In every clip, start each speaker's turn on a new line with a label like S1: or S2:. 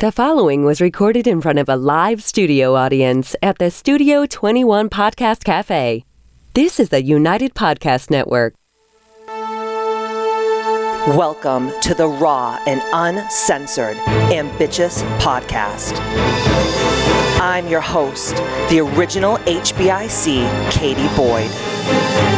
S1: The following was recorded in front of a live studio audience at the Studio 21 Podcast Cafe. This is the United Podcast Network.
S2: Welcome to the raw and uncensored Ambitious Podcast. I'm your host, the original HBIC, Katie Boyd.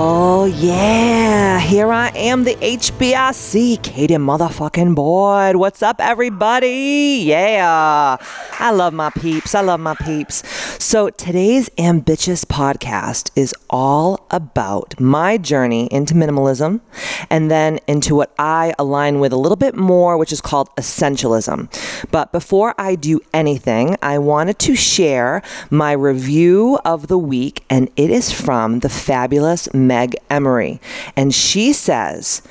S2: Oh, yeah. Here I am, the HBIC, Katie motherfucking Boyd. What's up, everybody? Yeah. I love my peeps. I love my peeps. So, today's ambitious podcast is all about my journey into minimalism and then into what I align with a little bit more, which is called essentialism. But before I do anything, I wanted to share my review of the week, and it is from the fabulous Meg Emery. And she says,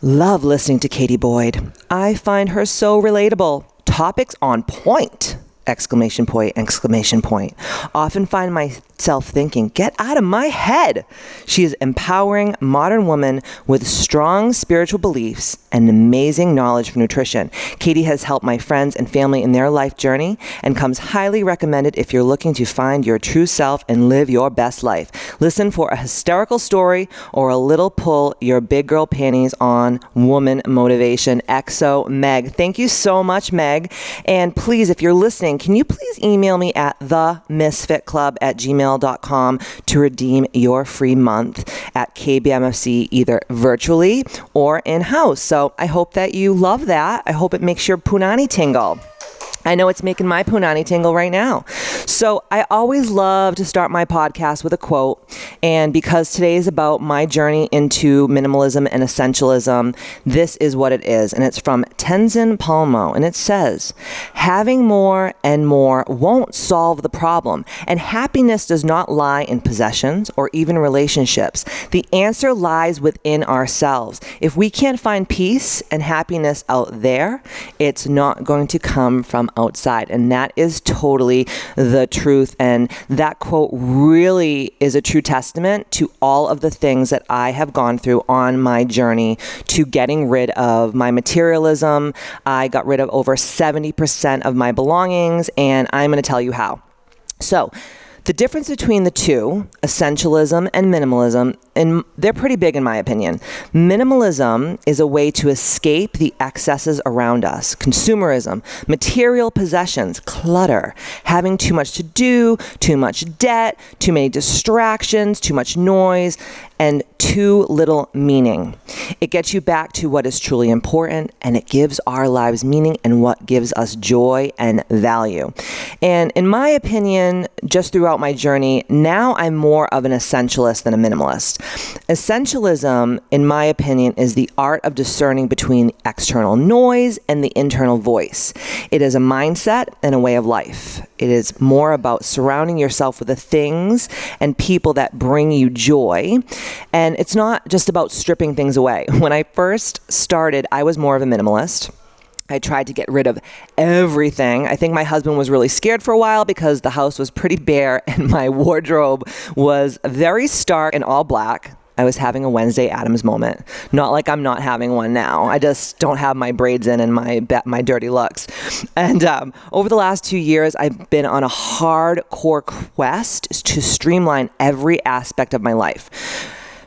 S2: Love listening to Katie Boyd. I find her so relatable. Topics on point exclamation point exclamation point. Often find myself thinking get out of my head. She is empowering modern woman with strong spiritual beliefs and amazing knowledge of nutrition. Katie has helped my friends and family in their life journey and comes highly recommended if you're looking to find your true self and live your best life. Listen for a hysterical story or a little pull your big girl panties on woman motivation exo meg. Thank you so much meg. And please if you're listening can you please email me at themisfitclub at gmail.com to redeem your free month at KBMFC either virtually or in house? So I hope that you love that. I hope it makes your punani tingle. I know it's making my punani tingle right now. So I always love to start my podcast with a quote. And because today is about my journey into minimalism and essentialism, this is what it is. And it's from Tenzin Palmo. And it says, having more and more won't solve the problem. And happiness does not lie in possessions or even relationships. The answer lies within ourselves. If we can't find peace and happiness out there, it's not going to come from outside. And that is totally the truth. And that quote really is a true testament to all of the things that I have gone through on my journey to getting rid of my materialism. I got rid of over 70% of my belongings, and I'm going to tell you how. So, the difference between the two, essentialism and minimalism, and they're pretty big in my opinion. Minimalism is a way to escape the excesses around us consumerism, material possessions, clutter, having too much to do, too much debt, too many distractions, too much noise, and too little meaning. It gets you back to what is truly important and it gives our lives meaning and what gives us joy and value. And in my opinion, just throughout my journey, now I'm more of an essentialist than a minimalist. Essentialism, in my opinion, is the art of discerning between external noise and the internal voice. It is a mindset and a way of life. It is more about surrounding yourself with the things and people that bring you joy. And it's not just about stripping things away. When I first started, I was more of a minimalist. I tried to get rid of everything. I think my husband was really scared for a while because the house was pretty bare and my wardrobe was very stark and all black. I was having a Wednesday Addams moment. Not like I'm not having one now. I just don't have my braids in and my my dirty looks. And um, over the last two years, I've been on a hardcore quest to streamline every aspect of my life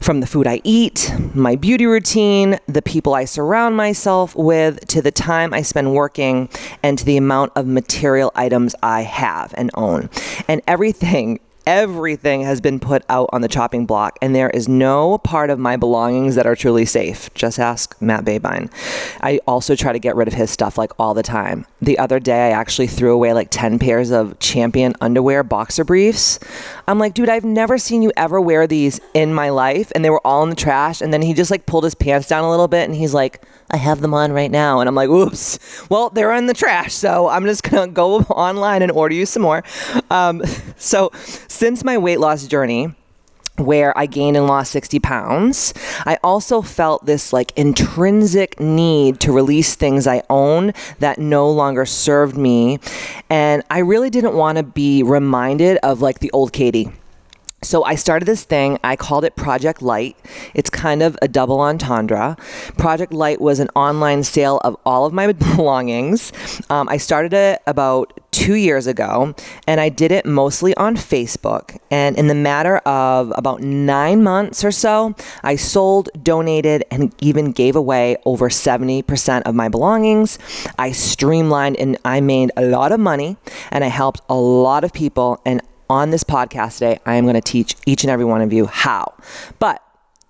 S2: from the food I eat, my beauty routine, the people I surround myself with, to the time I spend working, and to the amount of material items I have and own. And everything everything has been put out on the chopping block, and there is no part of my belongings that are truly safe. Just ask Matt Babine. I also try to get rid of his stuff like all the time. The other day, I actually threw away like 10 pairs of champion underwear boxer briefs. I'm like, dude, I've never seen you ever wear these in my life. And they were all in the trash. And then he just like pulled his pants down a little bit and he's like, I have them on right now. And I'm like, whoops. Well, they're in the trash. So I'm just going to go online and order you some more. Um, so since my weight loss journey, where I gained and lost 60 pounds, I also felt this like intrinsic need to release things I own that no longer served me. And I really didn't want to be reminded of like the old Katie. So I started this thing. I called it Project Light. It's kind of a double entendre. Project Light was an online sale of all of my belongings. Um, I started it about two years ago, and I did it mostly on Facebook. And in the matter of about nine months or so, I sold, donated, and even gave away over 70% of my belongings. I streamlined and I made a lot of money, and I helped a lot of people. And on this podcast today, I am going to teach each and every one of you how. But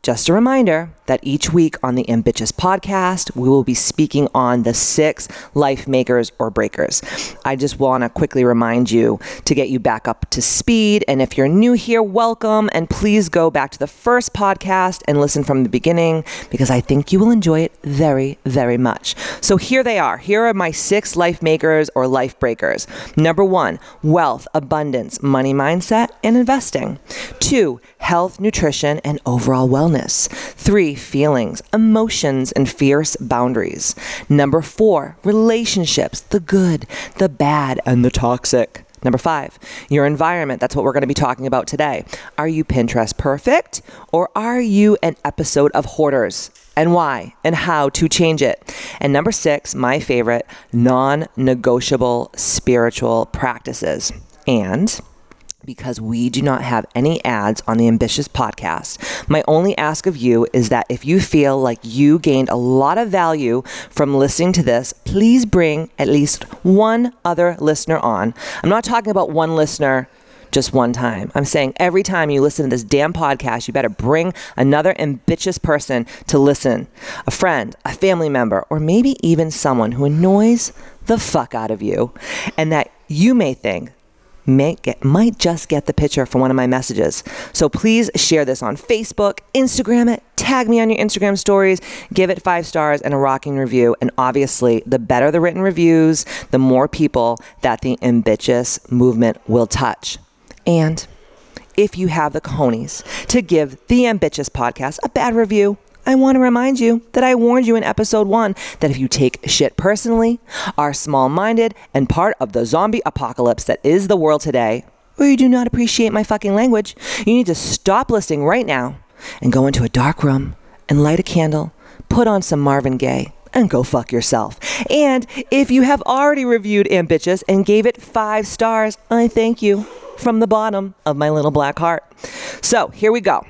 S2: just a reminder that each week on the Ambitious podcast, we will be speaking on the six life makers or breakers. I just want to quickly remind you to get you back up to speed. And if you're new here, welcome. And please go back to the first podcast and listen from the beginning because I think you will enjoy it very, very much. So here they are. Here are my six life makers or life breakers. Number one, wealth, abundance, money mindset, and investing. Two, health, nutrition, and overall wellness. Three, feelings, emotions, and fierce boundaries. Number four, relationships, the good, the bad, and the toxic. Number five, your environment. That's what we're going to be talking about today. Are you Pinterest perfect or are you an episode of Hoarders? And why and how to change it. And number six, my favorite, non negotiable spiritual practices. And because we do not have any ads on the Ambitious podcast. My only ask of you is that if you feel like you gained a lot of value from listening to this, please bring at least one other listener on. I'm not talking about one listener just one time. I'm saying every time you listen to this damn podcast, you better bring another ambitious person to listen a friend, a family member, or maybe even someone who annoys the fuck out of you and that you may think may get, might just get the picture from one of my messages. So please share this on Facebook, Instagram it, tag me on your Instagram stories, give it five stars and a rocking review. And obviously, the better the written reviews, the more people that the ambitious movement will touch. And if you have the cojones to give the ambitious podcast a bad review, I want to remind you that I warned you in episode one that if you take shit personally, are small minded, and part of the zombie apocalypse that is the world today, or you do not appreciate my fucking language, you need to stop listening right now and go into a dark room and light a candle, put on some Marvin Gaye, and go fuck yourself. And if you have already reviewed Ambitious and gave it five stars, I thank you from the bottom of my little black heart. So here we go.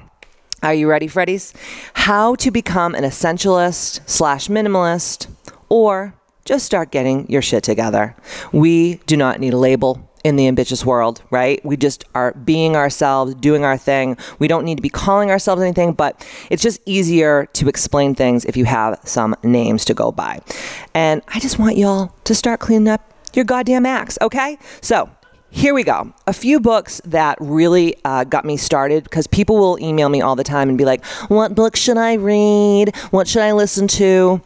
S2: Are you ready, Freddies? How to become an essentialist slash minimalist or just start getting your shit together. We do not need a label in the ambitious world, right? We just are being ourselves, doing our thing. We don't need to be calling ourselves anything, but it's just easier to explain things if you have some names to go by. And I just want y'all to start cleaning up your goddamn acts, okay? So, here we go. A few books that really uh, got me started because people will email me all the time and be like, What book should I read? What should I listen to?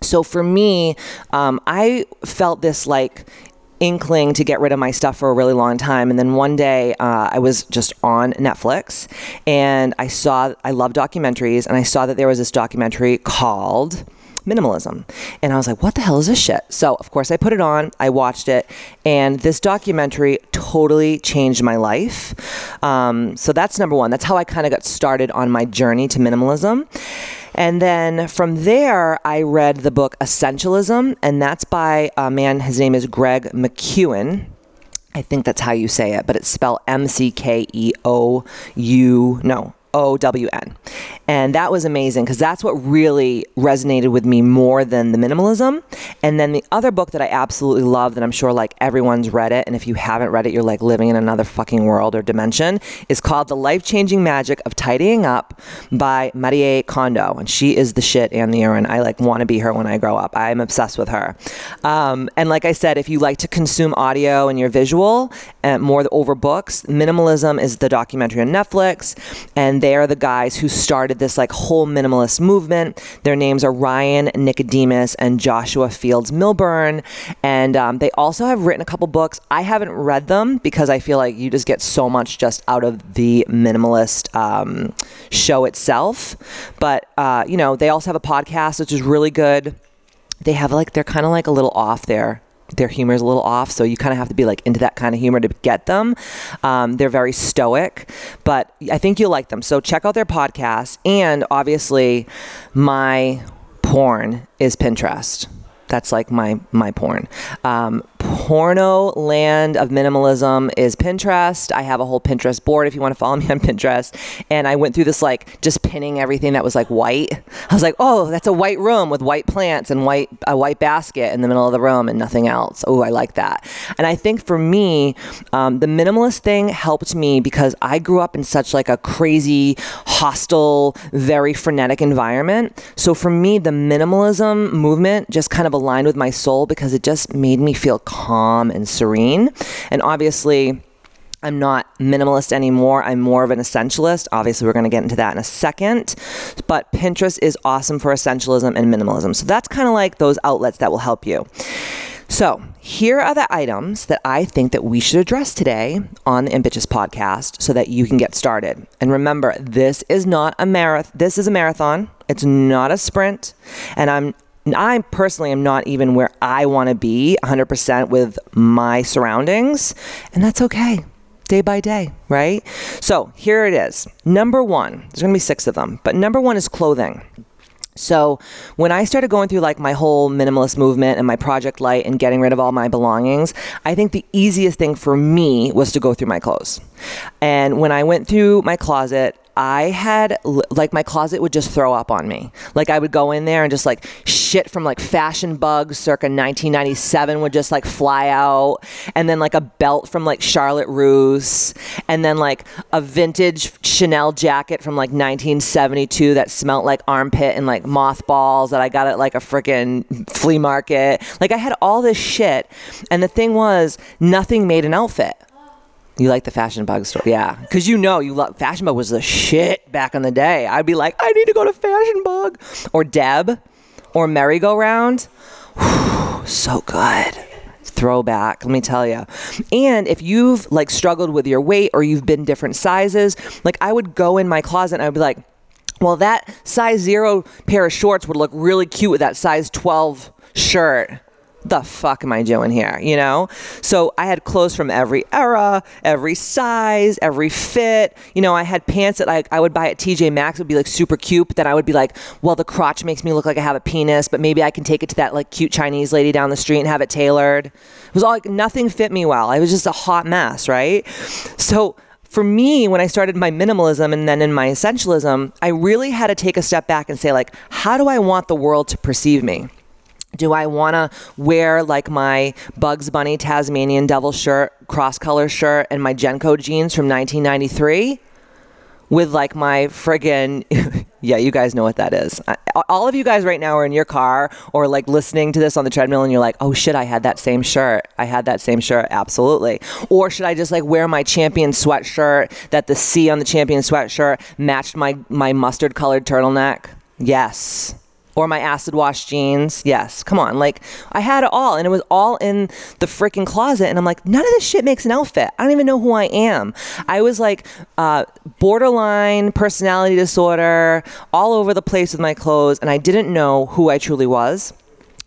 S2: So for me, um, I felt this like inkling to get rid of my stuff for a really long time. And then one day uh, I was just on Netflix and I saw, I love documentaries, and I saw that there was this documentary called minimalism. And I was like, what the hell is this shit? So, of course, I put it on, I watched it, and this documentary totally changed my life. Um, so, that's number one. That's how I kind of got started on my journey to minimalism. And then from there, I read the book Essentialism, and that's by a man, his name is Greg McKeown. I think that's how you say it, but it's spelled M C K E O U, no, O W N. And that was amazing because that's what really resonated with me more than the minimalism. And then the other book that I absolutely love that I'm sure like everyone's read it. And if you haven't read it, you're like living in another fucking world or dimension is called The Life Changing Magic of Tidying Up by Marie Kondo. And she is the shit and the urine. I like want to be her when I grow up. I'm obsessed with her. Um, and like I said, if you like to consume audio and you're visual and more over books, Minimalism is the documentary on Netflix. And they are the guys who started this like whole minimalist movement. Their names are Ryan Nicodemus and Joshua Fields Millburn. And um, they also have written a couple books. I haven't read them because I feel like you just get so much just out of the minimalist um, show itself. But, uh, you know, they also have a podcast, which is really good. They have like, they're kind of like a little off there their humor is a little off, so you kind of have to be like into that kind of humor to get them. Um, they're very stoic, but I think you'll like them. So check out their podcast, and obviously, my porn is Pinterest. That's like my my porn. Um, porno land of minimalism is Pinterest. I have a whole Pinterest board if you want to follow me on Pinterest. And I went through this like just pinning everything that was like white. I was like, oh, that's a white room with white plants and white a white basket in the middle of the room and nothing else. Oh, I like that. And I think for me, um, the minimalist thing helped me because I grew up in such like a crazy, hostile, very frenetic environment. So for me, the minimalism movement just kind of aligned with my soul because it just made me feel calm and serene. And obviously, I'm not minimalist anymore. I'm more of an essentialist. Obviously, we're going to get into that in a second. But Pinterest is awesome for essentialism and minimalism. So that's kind of like those outlets that will help you. So, here are the items that I think that we should address today on the Ambitious podcast so that you can get started. And remember, this is not a marathon. This is a marathon. It's not a sprint. And I'm I personally am not even where I want to be 100% with my surroundings, and that's okay. Day by day, right? So here it is. Number one, there's gonna be six of them, but number one is clothing. So when I started going through like my whole minimalist movement and my project light and getting rid of all my belongings, I think the easiest thing for me was to go through my clothes. And when I went through my closet, I had like my closet would just throw up on me. Like I would go in there and just like shit from like fashion bugs circa 1997 would just like fly out and then like a belt from like Charlotte Russe and then like a vintage Chanel jacket from like 1972 that smelt like armpit and like mothballs that I got at like a freaking flea market. Like I had all this shit and the thing was nothing made an outfit. You like the Fashion Bug store, yeah? Because you know you love Fashion Bug was the shit back in the day. I'd be like, I need to go to Fashion Bug or Deb or Merry Go Round. so good throwback let me tell you and if you've like struggled with your weight or you've been different sizes like i would go in my closet and i'd be like well that size zero pair of shorts would look really cute with that size 12 shirt the fuck am I doing here? You know? So I had clothes from every era, every size, every fit. You know, I had pants that I, I would buy at TJ Maxx would be like super cute, but then I would be like, well, the crotch makes me look like I have a penis, but maybe I can take it to that like cute Chinese lady down the street and have it tailored. It was all like nothing fit me well. I was just a hot mess, right? So for me, when I started my minimalism and then in my essentialism, I really had to take a step back and say, like, how do I want the world to perceive me? Do I want to wear like my Bugs Bunny Tasmanian Devil shirt, cross color shirt, and my JNCO jeans from 1993 with like my friggin' yeah, you guys know what that is. All of you guys right now are in your car or like listening to this on the treadmill and you're like, oh shit, I had that same shirt. I had that same shirt. Absolutely. Or should I just like wear my champion sweatshirt that the C on the champion sweatshirt matched my, my mustard colored turtleneck? Yes or my acid wash jeans. Yes, come on. Like I had it all and it was all in the freaking closet. And I'm like, none of this shit makes an outfit. I don't even know who I am. I was like uh, borderline personality disorder, all over the place with my clothes. And I didn't know who I truly was.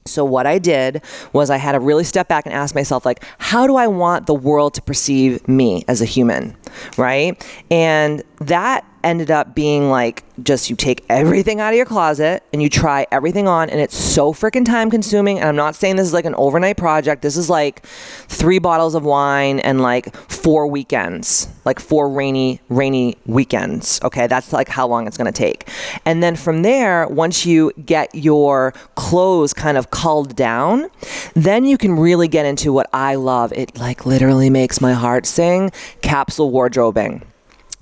S2: So what I did was I had to really step back and ask myself like how do I want the world to perceive me as a human, right? And that ended up being like just you take everything out of your closet and you try everything on and it's so freaking time consuming and i'm not saying this is like an overnight project. This is like three bottles of wine and like four weekends like four rainy rainy weekends okay? That's like how long it's going to take. And then from there once you get your clothes kind of culled down then you can really get into what i love. It like literally makes my heart sing. Capsule wardrobing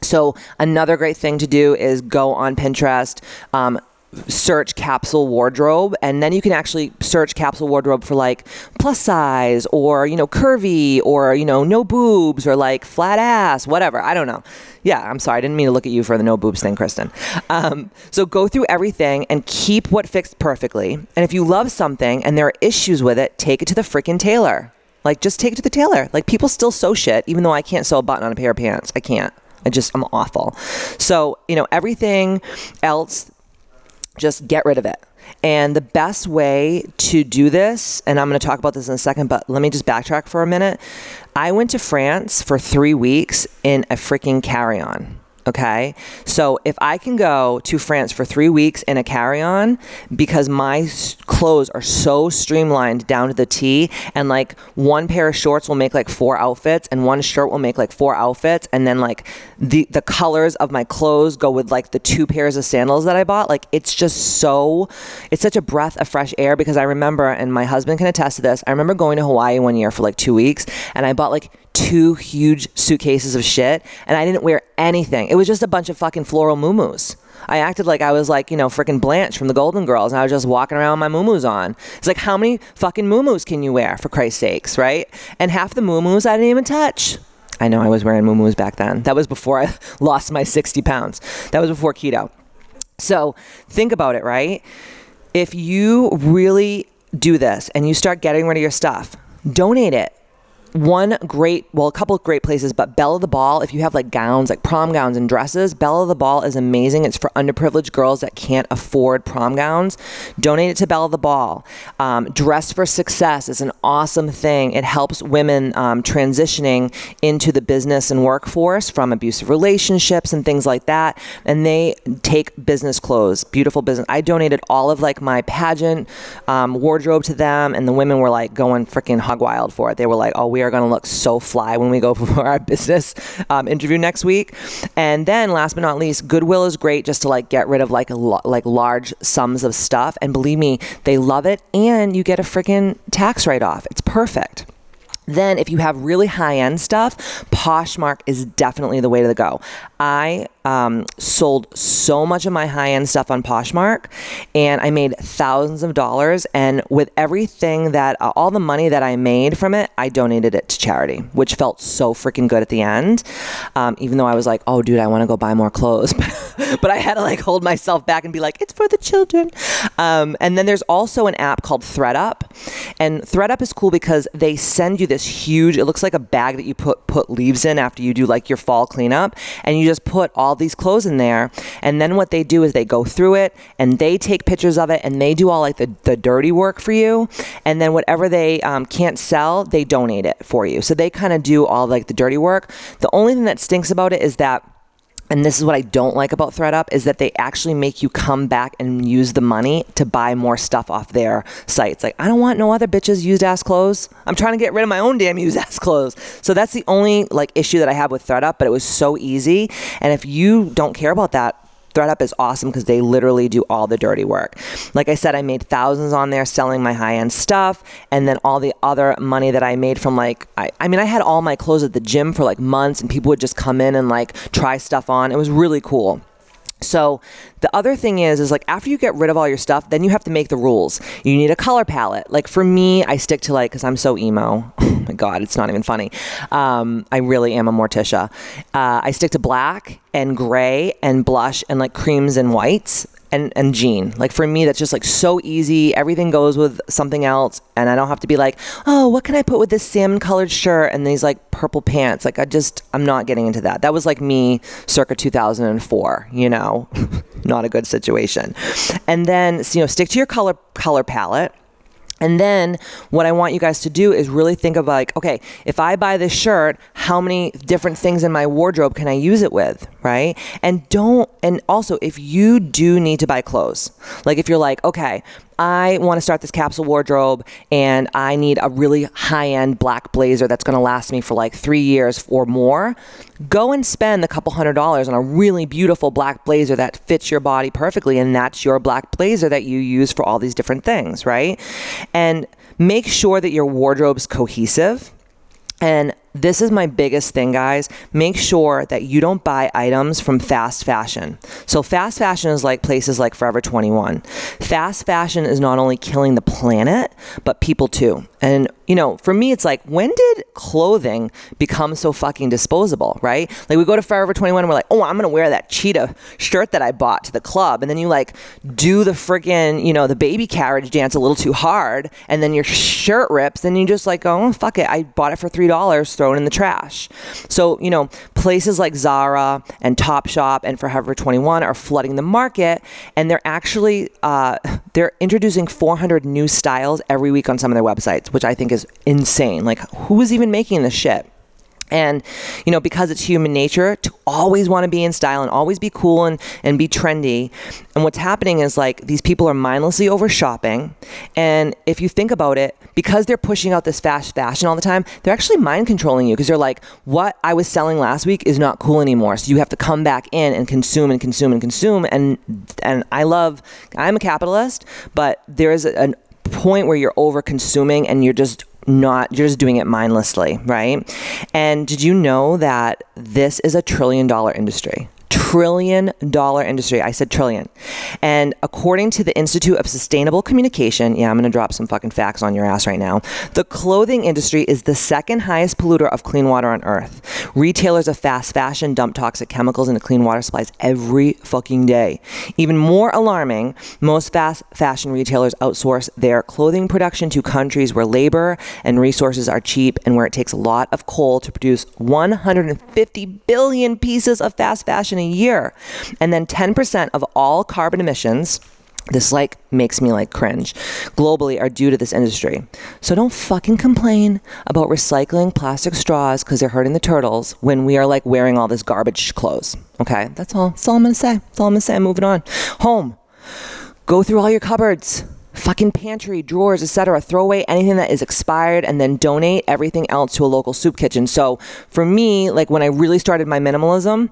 S2: so another great thing to do is go on Pinterest. Um, search capsule wardrobe and then you can actually search capsule wardrobe for like plus size or you know curvy or you know no boobs or like flat ass whatever. I don't know. Yeah i'm sorry. I didn't mean to look at you for the no boobs thing kristen. Um, so go through everything and keep what fixed perfectly. And if you love something and there are issues with it take it to the freaking tailor. Like just take it to the tailor. Like people still sew shit even though i can't sew a button on a pair of pants. I can't I just, I'm awful. So, you know, everything else, just get rid of it. And the best way to do this, and I'm going to talk about this in a second, but let me just backtrack for a minute. I went to France for three weeks in a freaking carry on. Okay. So if I can go to France for three weeks in a carry on because my clothes are so streamlined down to the T, and like one pair of shorts will make like four outfits, and one shirt will make like four outfits, and then like the, the colors of my clothes go with like the two pairs of sandals that I bought. Like it's just so, it's such a breath of fresh air because I remember, and my husband can attest to this, I remember going to Hawaii one year for like two weeks, and I bought like two huge suitcases of shit and I didn't wear anything. It was just a bunch of fucking floral muumuus. I acted like I was like, you know, freaking Blanche from the Golden Girls and I was just walking around with my muumuus on. It's like, how many fucking muumuus can you wear, for Christ's sakes, right? And half the muumuus I didn't even touch. I know I was wearing muumuus back then. That was before I lost my 60 pounds. That was before keto. So think about it, right? If you really do this and you start getting rid of your stuff, donate it one great, well, a couple of great places, but Belle of the Ball, if you have like gowns, like prom gowns and dresses, Belle of the Ball is amazing. It's for underprivileged girls that can't afford prom gowns. Donate it to Belle of the Ball. Um, Dress for Success is an awesome thing. It helps women um, transitioning into the business and workforce from abusive relationships and things like that. And they take business clothes, beautiful business. I donated all of like my pageant um, wardrobe to them, and the women were like going freaking hog wild for it. They were like, oh, we are going to look so fly when we go for our business um, interview next week. And then, last but not least, Goodwill is great just to like get rid of like lo- like large sums of stuff. And believe me, they love it, and you get a freaking tax write off. It's perfect. Then, if you have really high end stuff, Poshmark is definitely the way to go. I um, sold so much of my high end stuff on Poshmark and I made thousands of dollars. And with everything that, uh, all the money that I made from it, I donated it to charity, which felt so freaking good at the end. Um, even though I was like, oh, dude, I want to go buy more clothes. but I had to like hold myself back and be like, it's for the children. Um, and then there's also an app called ThredUp. And ThredUp is cool because they send you this huge, it looks like a bag that you put, put leaves in after you do like your fall cleanup. And you just put all these clothes in there. And then what they do is they go through it and they take pictures of it and they do all like the, the dirty work for you. And then whatever they um, can't sell, they donate it for you. So they kind of do all like the dirty work. The only thing that stinks about it is that and this is what I don't like about ThredUp is that they actually make you come back and use the money to buy more stuff off their sites. Like I don't want no other bitches used ass clothes. I'm trying to get rid of my own damn used ass clothes. So that's the only like issue that I have with ThredUp, but it was so easy. And if you don't care about that, ThredUp is awesome because they literally do all the dirty work. Like I said, I made thousands on there selling my high end stuff, and then all the other money that I made from like, I, I mean, I had all my clothes at the gym for like months, and people would just come in and like try stuff on. It was really cool. So the other thing is, is like after you get rid of all your stuff, then you have to make the rules. You need a color palette. Like for me, I stick to like because I'm so emo. Oh my god, it's not even funny. Um, I really am a Morticia. Uh, I stick to black and gray and blush and like creams and whites and and jean. Like for me, that's just like so easy. Everything goes with something else, and I don't have to be like, oh, what can I put with this salmon colored shirt and these like purple pants? Like I just I'm not getting into that. That was like me circa 2004. You know, not a good situation. And then you know, stick to your color color palette And then what I want you guys to do is really think of like, okay, if I buy this shirt, how many different things in my wardrobe can I use it with, right? And don't, and also if you do need to buy clothes, like if you're like, okay, I want to start this capsule wardrobe and I need a really high end black blazer that's going to last me for like three years or more, go and spend a couple hundred dollars on a really beautiful black blazer that fits your body perfectly. And that's your black blazer that you use for all these different things, right? And make sure that your wardrobe's cohesive. And this is my biggest thing, guys. Make sure that you don't buy items from fast fashion. So, fast fashion is like places like Forever 21. Fast fashion is not only killing the planet, but people too. And, you know, for me, it's like, when did clothing become so fucking disposable, right? Like, we go to Forever 21 and we're like, oh, I'm gonna wear that cheetah shirt that I bought to the club. And then you like do the freaking, you know, the baby carriage dance a little too hard. And then your shirt rips. And you just like, oh, fuck it. I bought it for $3 thrown in the trash. So, you know, places like Zara and Topshop and Forever 21 are flooding the market and they're actually uh, they're introducing 400 new styles every week on some of their websites, which I think is insane. Like who is even making this shit? And, you know, because it's human nature to always want to be in style and always be cool and, and be trendy. And what's happening is like these people are mindlessly over shopping. And if you think about it, because they're pushing out this fast fashion all the time, they're actually mind controlling you because they're like, what I was selling last week is not cool anymore. So you have to come back in and consume and consume and consume. And, and I love, I'm a capitalist, but there is a, a point where you're over consuming and you're just not you're just doing it mindlessly, right? And did you know that this is a trillion dollar industry? Trillion dollar industry. I said trillion. And according to the Institute of Sustainable Communication, yeah, I'm going to drop some fucking facts on your ass right now. The clothing industry is the second highest polluter of clean water on earth. Retailers of fast fashion dump toxic chemicals into clean water supplies every fucking day. Even more alarming, most fast fashion retailers outsource their clothing production to countries where labor and resources are cheap and where it takes a lot of coal to produce 150 billion pieces of fast fashion a year. And then 10% of all carbon emissions this like makes me like cringe globally are due to this industry. So don't fucking complain about recycling plastic straws because they're hurting the turtles when we are like wearing all this garbage clothes okay? That's all. That's all i'm gonna say. That's all i'm gonna say. I'm moving on. Home. Go through all your cupboards fucking pantry drawers etc throw away anything that is expired and then donate everything else to a local soup kitchen. So for me like when i really started my minimalism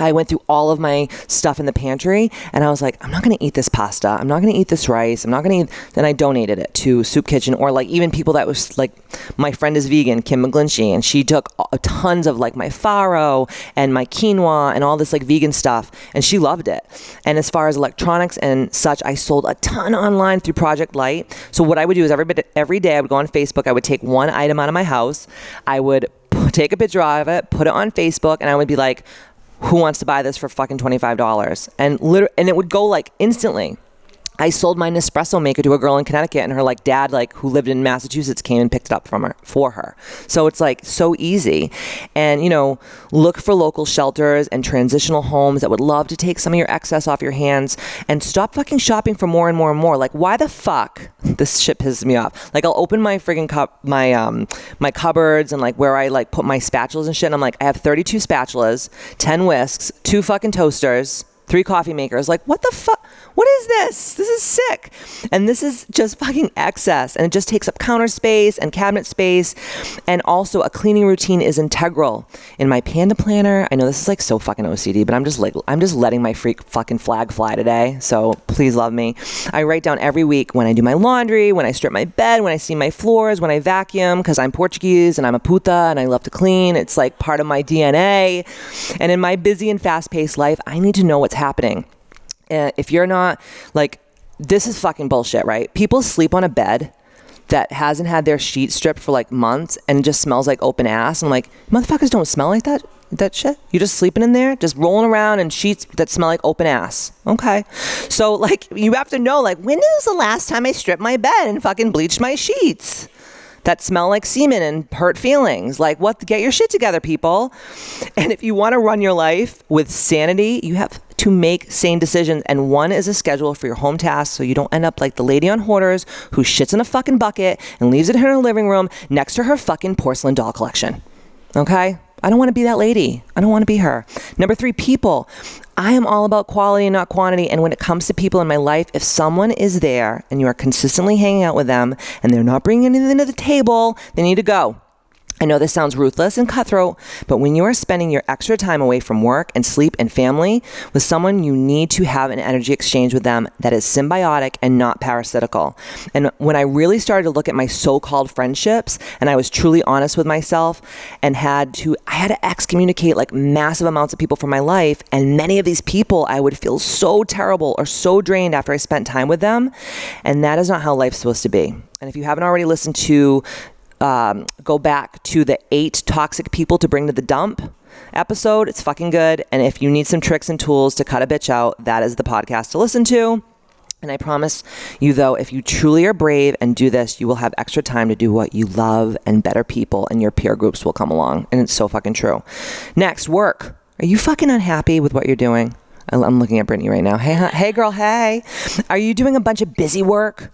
S2: I went through all of my stuff in the pantry and I was like, I'm not going to eat this pasta. I'm not going to eat this rice. I'm not going to eat. Then I donated it to Soup Kitchen or like even people that was like, my friend is vegan, Kim McGlinchey, and she took tons of like my farro and my quinoa and all this like vegan stuff and she loved it. And as far as electronics and such, I sold a ton online through Project Light. So what I would do is every, every day I would go on Facebook, I would take one item out of my house, I would take a picture of it, put it on Facebook, and I would be like, who wants to buy this for fucking $25 and literally and it would go like instantly I sold my Nespresso maker to a girl in Connecticut, and her like dad, like who lived in Massachusetts, came and picked it up from her for her. So it's like so easy, and you know, look for local shelters and transitional homes that would love to take some of your excess off your hands, and stop fucking shopping for more and more and more. Like, why the fuck? This shit pisses me off. Like, I'll open my friggin' cup, my um, my cupboards, and like where I like put my spatulas and shit. And I'm like, I have 32 spatulas, 10 whisks, two fucking toasters three coffee makers. Like, what the fuck? What is this? This is sick. And this is just fucking excess. And it just takes up counter space and cabinet space. And also, a cleaning routine is integral in my panda planner. I know this is like so fucking OCD, but I'm just like, I'm just letting my freak fucking flag fly today. So please love me. I write down every week when I do my laundry, when I strip my bed, when I see my floors, when I vacuum, because I'm Portuguese and I'm a puta and I love to clean. It's like part of my DNA. And in my busy and fast paced life, I need to know what's happening. Uh, if you're not like, this is fucking bullshit, right? People sleep on a bed that hasn't had their sheet stripped for like months and just smells like open ass. I'm like, motherfuckers don't smell like that. That shit. You're just sleeping in there, just rolling around in sheets that smell like open ass. Okay. So like you have to know like when is the last time I stripped my bed and fucking bleached my sheets? that smell like semen and hurt feelings. Like, what? Get your shit together, people. And if you want to run your life with sanity, you have to make sane decisions. And one is a schedule for your home tasks so you don't end up like the lady on Hoarders who shits in a fucking bucket and leaves it in her living room next to her fucking porcelain doll collection. Okay? I don't want to be that lady. I don't want to be her. Number three, people. I am all about quality and not quantity. And when it comes to people in my life, if someone is there and you are consistently hanging out with them and they're not bringing anything to the table, they need to go. I know this sounds ruthless and cutthroat, but when you are spending your extra time away from work and sleep and family with someone, you need to have an energy exchange with them that is symbiotic and not parasitical. And when I really started to look at my so-called friendships and I was truly honest with myself and had to I had to excommunicate like massive amounts of people from my life and many of these people I would feel so terrible or so drained after I spent time with them, and that is not how life's supposed to be. And if you haven't already listened to um, go back to the eight toxic people to bring to the dump episode. It's fucking good. And if you need some tricks and tools to cut a bitch out, that is the podcast to listen to. And I promise you, though, if you truly are brave and do this, you will have extra time to do what you love, and better people and your peer groups will come along. And it's so fucking true. Next, work. Are you fucking unhappy with what you're doing? I'm looking at Brittany right now. Hey, hey, girl, hey. Are you doing a bunch of busy work?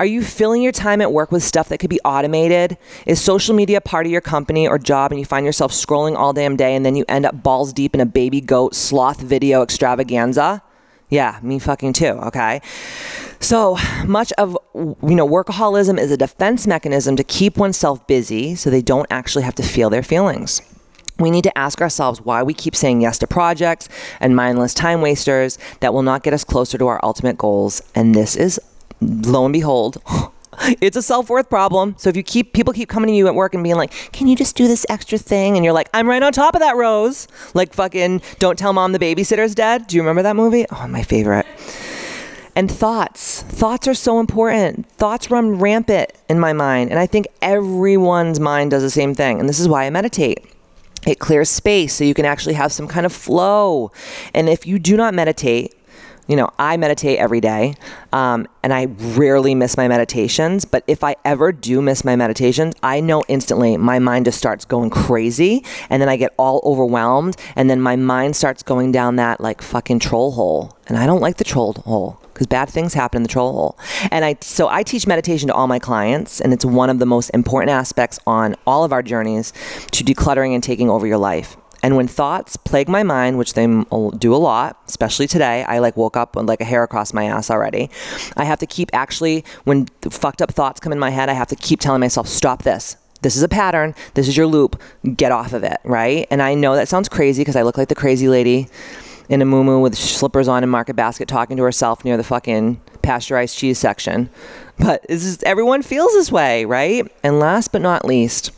S2: Are you filling your time at work with stuff that could be automated? Is social media part of your company or job and you find yourself scrolling all damn day and then you end up balls deep in a baby goat sloth video extravaganza? Yeah, me fucking too, okay? So much of you know workaholism is a defense mechanism to keep oneself busy so they don't actually have to feel their feelings. We need to ask ourselves why we keep saying yes to projects and mindless time wasters that will not get us closer to our ultimate goals. And this is lo and behold, it's a self-worth problem. So if you keep people keep coming to you at work and being like, "Can you just do this extra thing?" and you're like, "I'm right on top of that, Rose." Like fucking don't tell mom the babysitter's dead. Do you remember that movie? Oh, my favorite. And thoughts. Thoughts are so important. Thoughts run rampant in my mind, and I think everyone's mind does the same thing. And this is why I meditate. It clears space so you can actually have some kind of flow. And if you do not meditate, you know, I meditate every day um, and I rarely miss my meditations. But if I ever do miss my meditations, I know instantly my mind just starts going crazy and then I get all overwhelmed and then my mind starts going down that like fucking troll hole. And I don't like the troll hole because bad things happen in the troll hole. And I so I teach meditation to all my clients and it's one of the most important aspects on all of our journeys to decluttering and taking over your life. And when thoughts plague my mind, which they do a lot, especially today, I like woke up with like a hair across my ass already. I have to keep actually, when fucked up thoughts come in my head, I have to keep telling myself, stop this. This is a pattern. This is your loop. Get off of it, right? And I know that sounds crazy because I look like the crazy lady in a moo with slippers on and market basket talking to herself near the fucking pasteurized cheese section. But this is, everyone feels this way, right? And last but not least,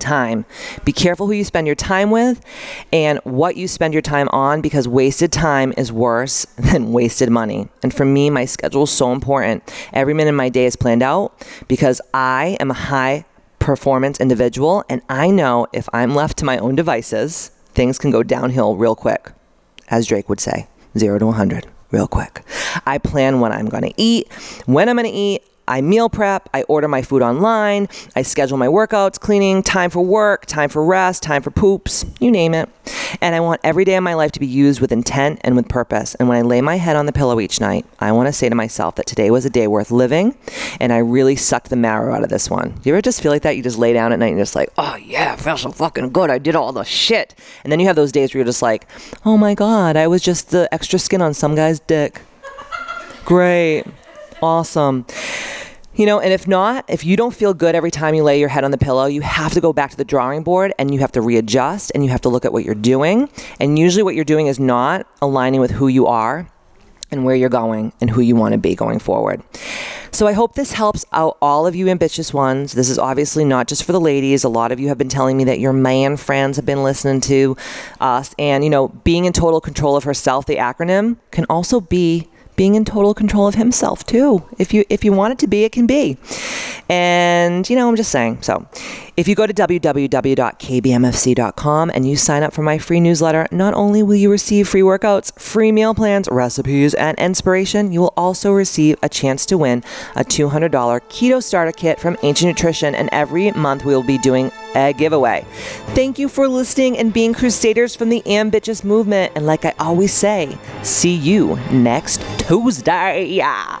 S2: time. Be careful who you spend your time with and what you spend your time on because wasted time is worse than wasted money. And for me, my schedule is so important. Every minute of my day is planned out because I am a high performance individual and I know if I'm left to my own devices, things can go downhill real quick. As Drake would say, 0 to 100 real quick. I plan what I'm going to eat, when I'm going to eat. I meal prep, I order my food online, I schedule my workouts, cleaning, time for work, time for rest, time for poops, you name it. And I want every day of my life to be used with intent and with purpose. And when I lay my head on the pillow each night, I want to say to myself that today was a day worth living and I really sucked the marrow out of this one. You ever just feel like that? You just lay down at night and you're just like, oh yeah, I feel so fucking good. I did all the shit. And then you have those days where you're just like, oh my God, I was just the extra skin on some guy's dick. Great. Awesome. You know, and if not, if you don't feel good every time you lay your head on the pillow, you have to go back to the drawing board and you have to readjust and you have to look at what you're doing. And usually, what you're doing is not aligning with who you are and where you're going and who you want to be going forward. So I hope this helps out all of you ambitious ones. This is obviously not just for the ladies. A lot of you have been telling me that your man friends have been listening to us. And, you know, being in total control of herself, the acronym, can also be being in total control of himself too. If you if you want it to be, it can be. And you know, I'm just saying. So, If you go to www.kbmfc.com and you sign up for my free newsletter, not only will you receive free workouts, free meal plans, recipes, and inspiration, you will also receive a chance to win a $200 keto starter kit from Ancient Nutrition. And every month we will be doing a giveaway. Thank you for listening and being crusaders from the ambitious movement. And like I always say, see you next Tuesday. Yeah.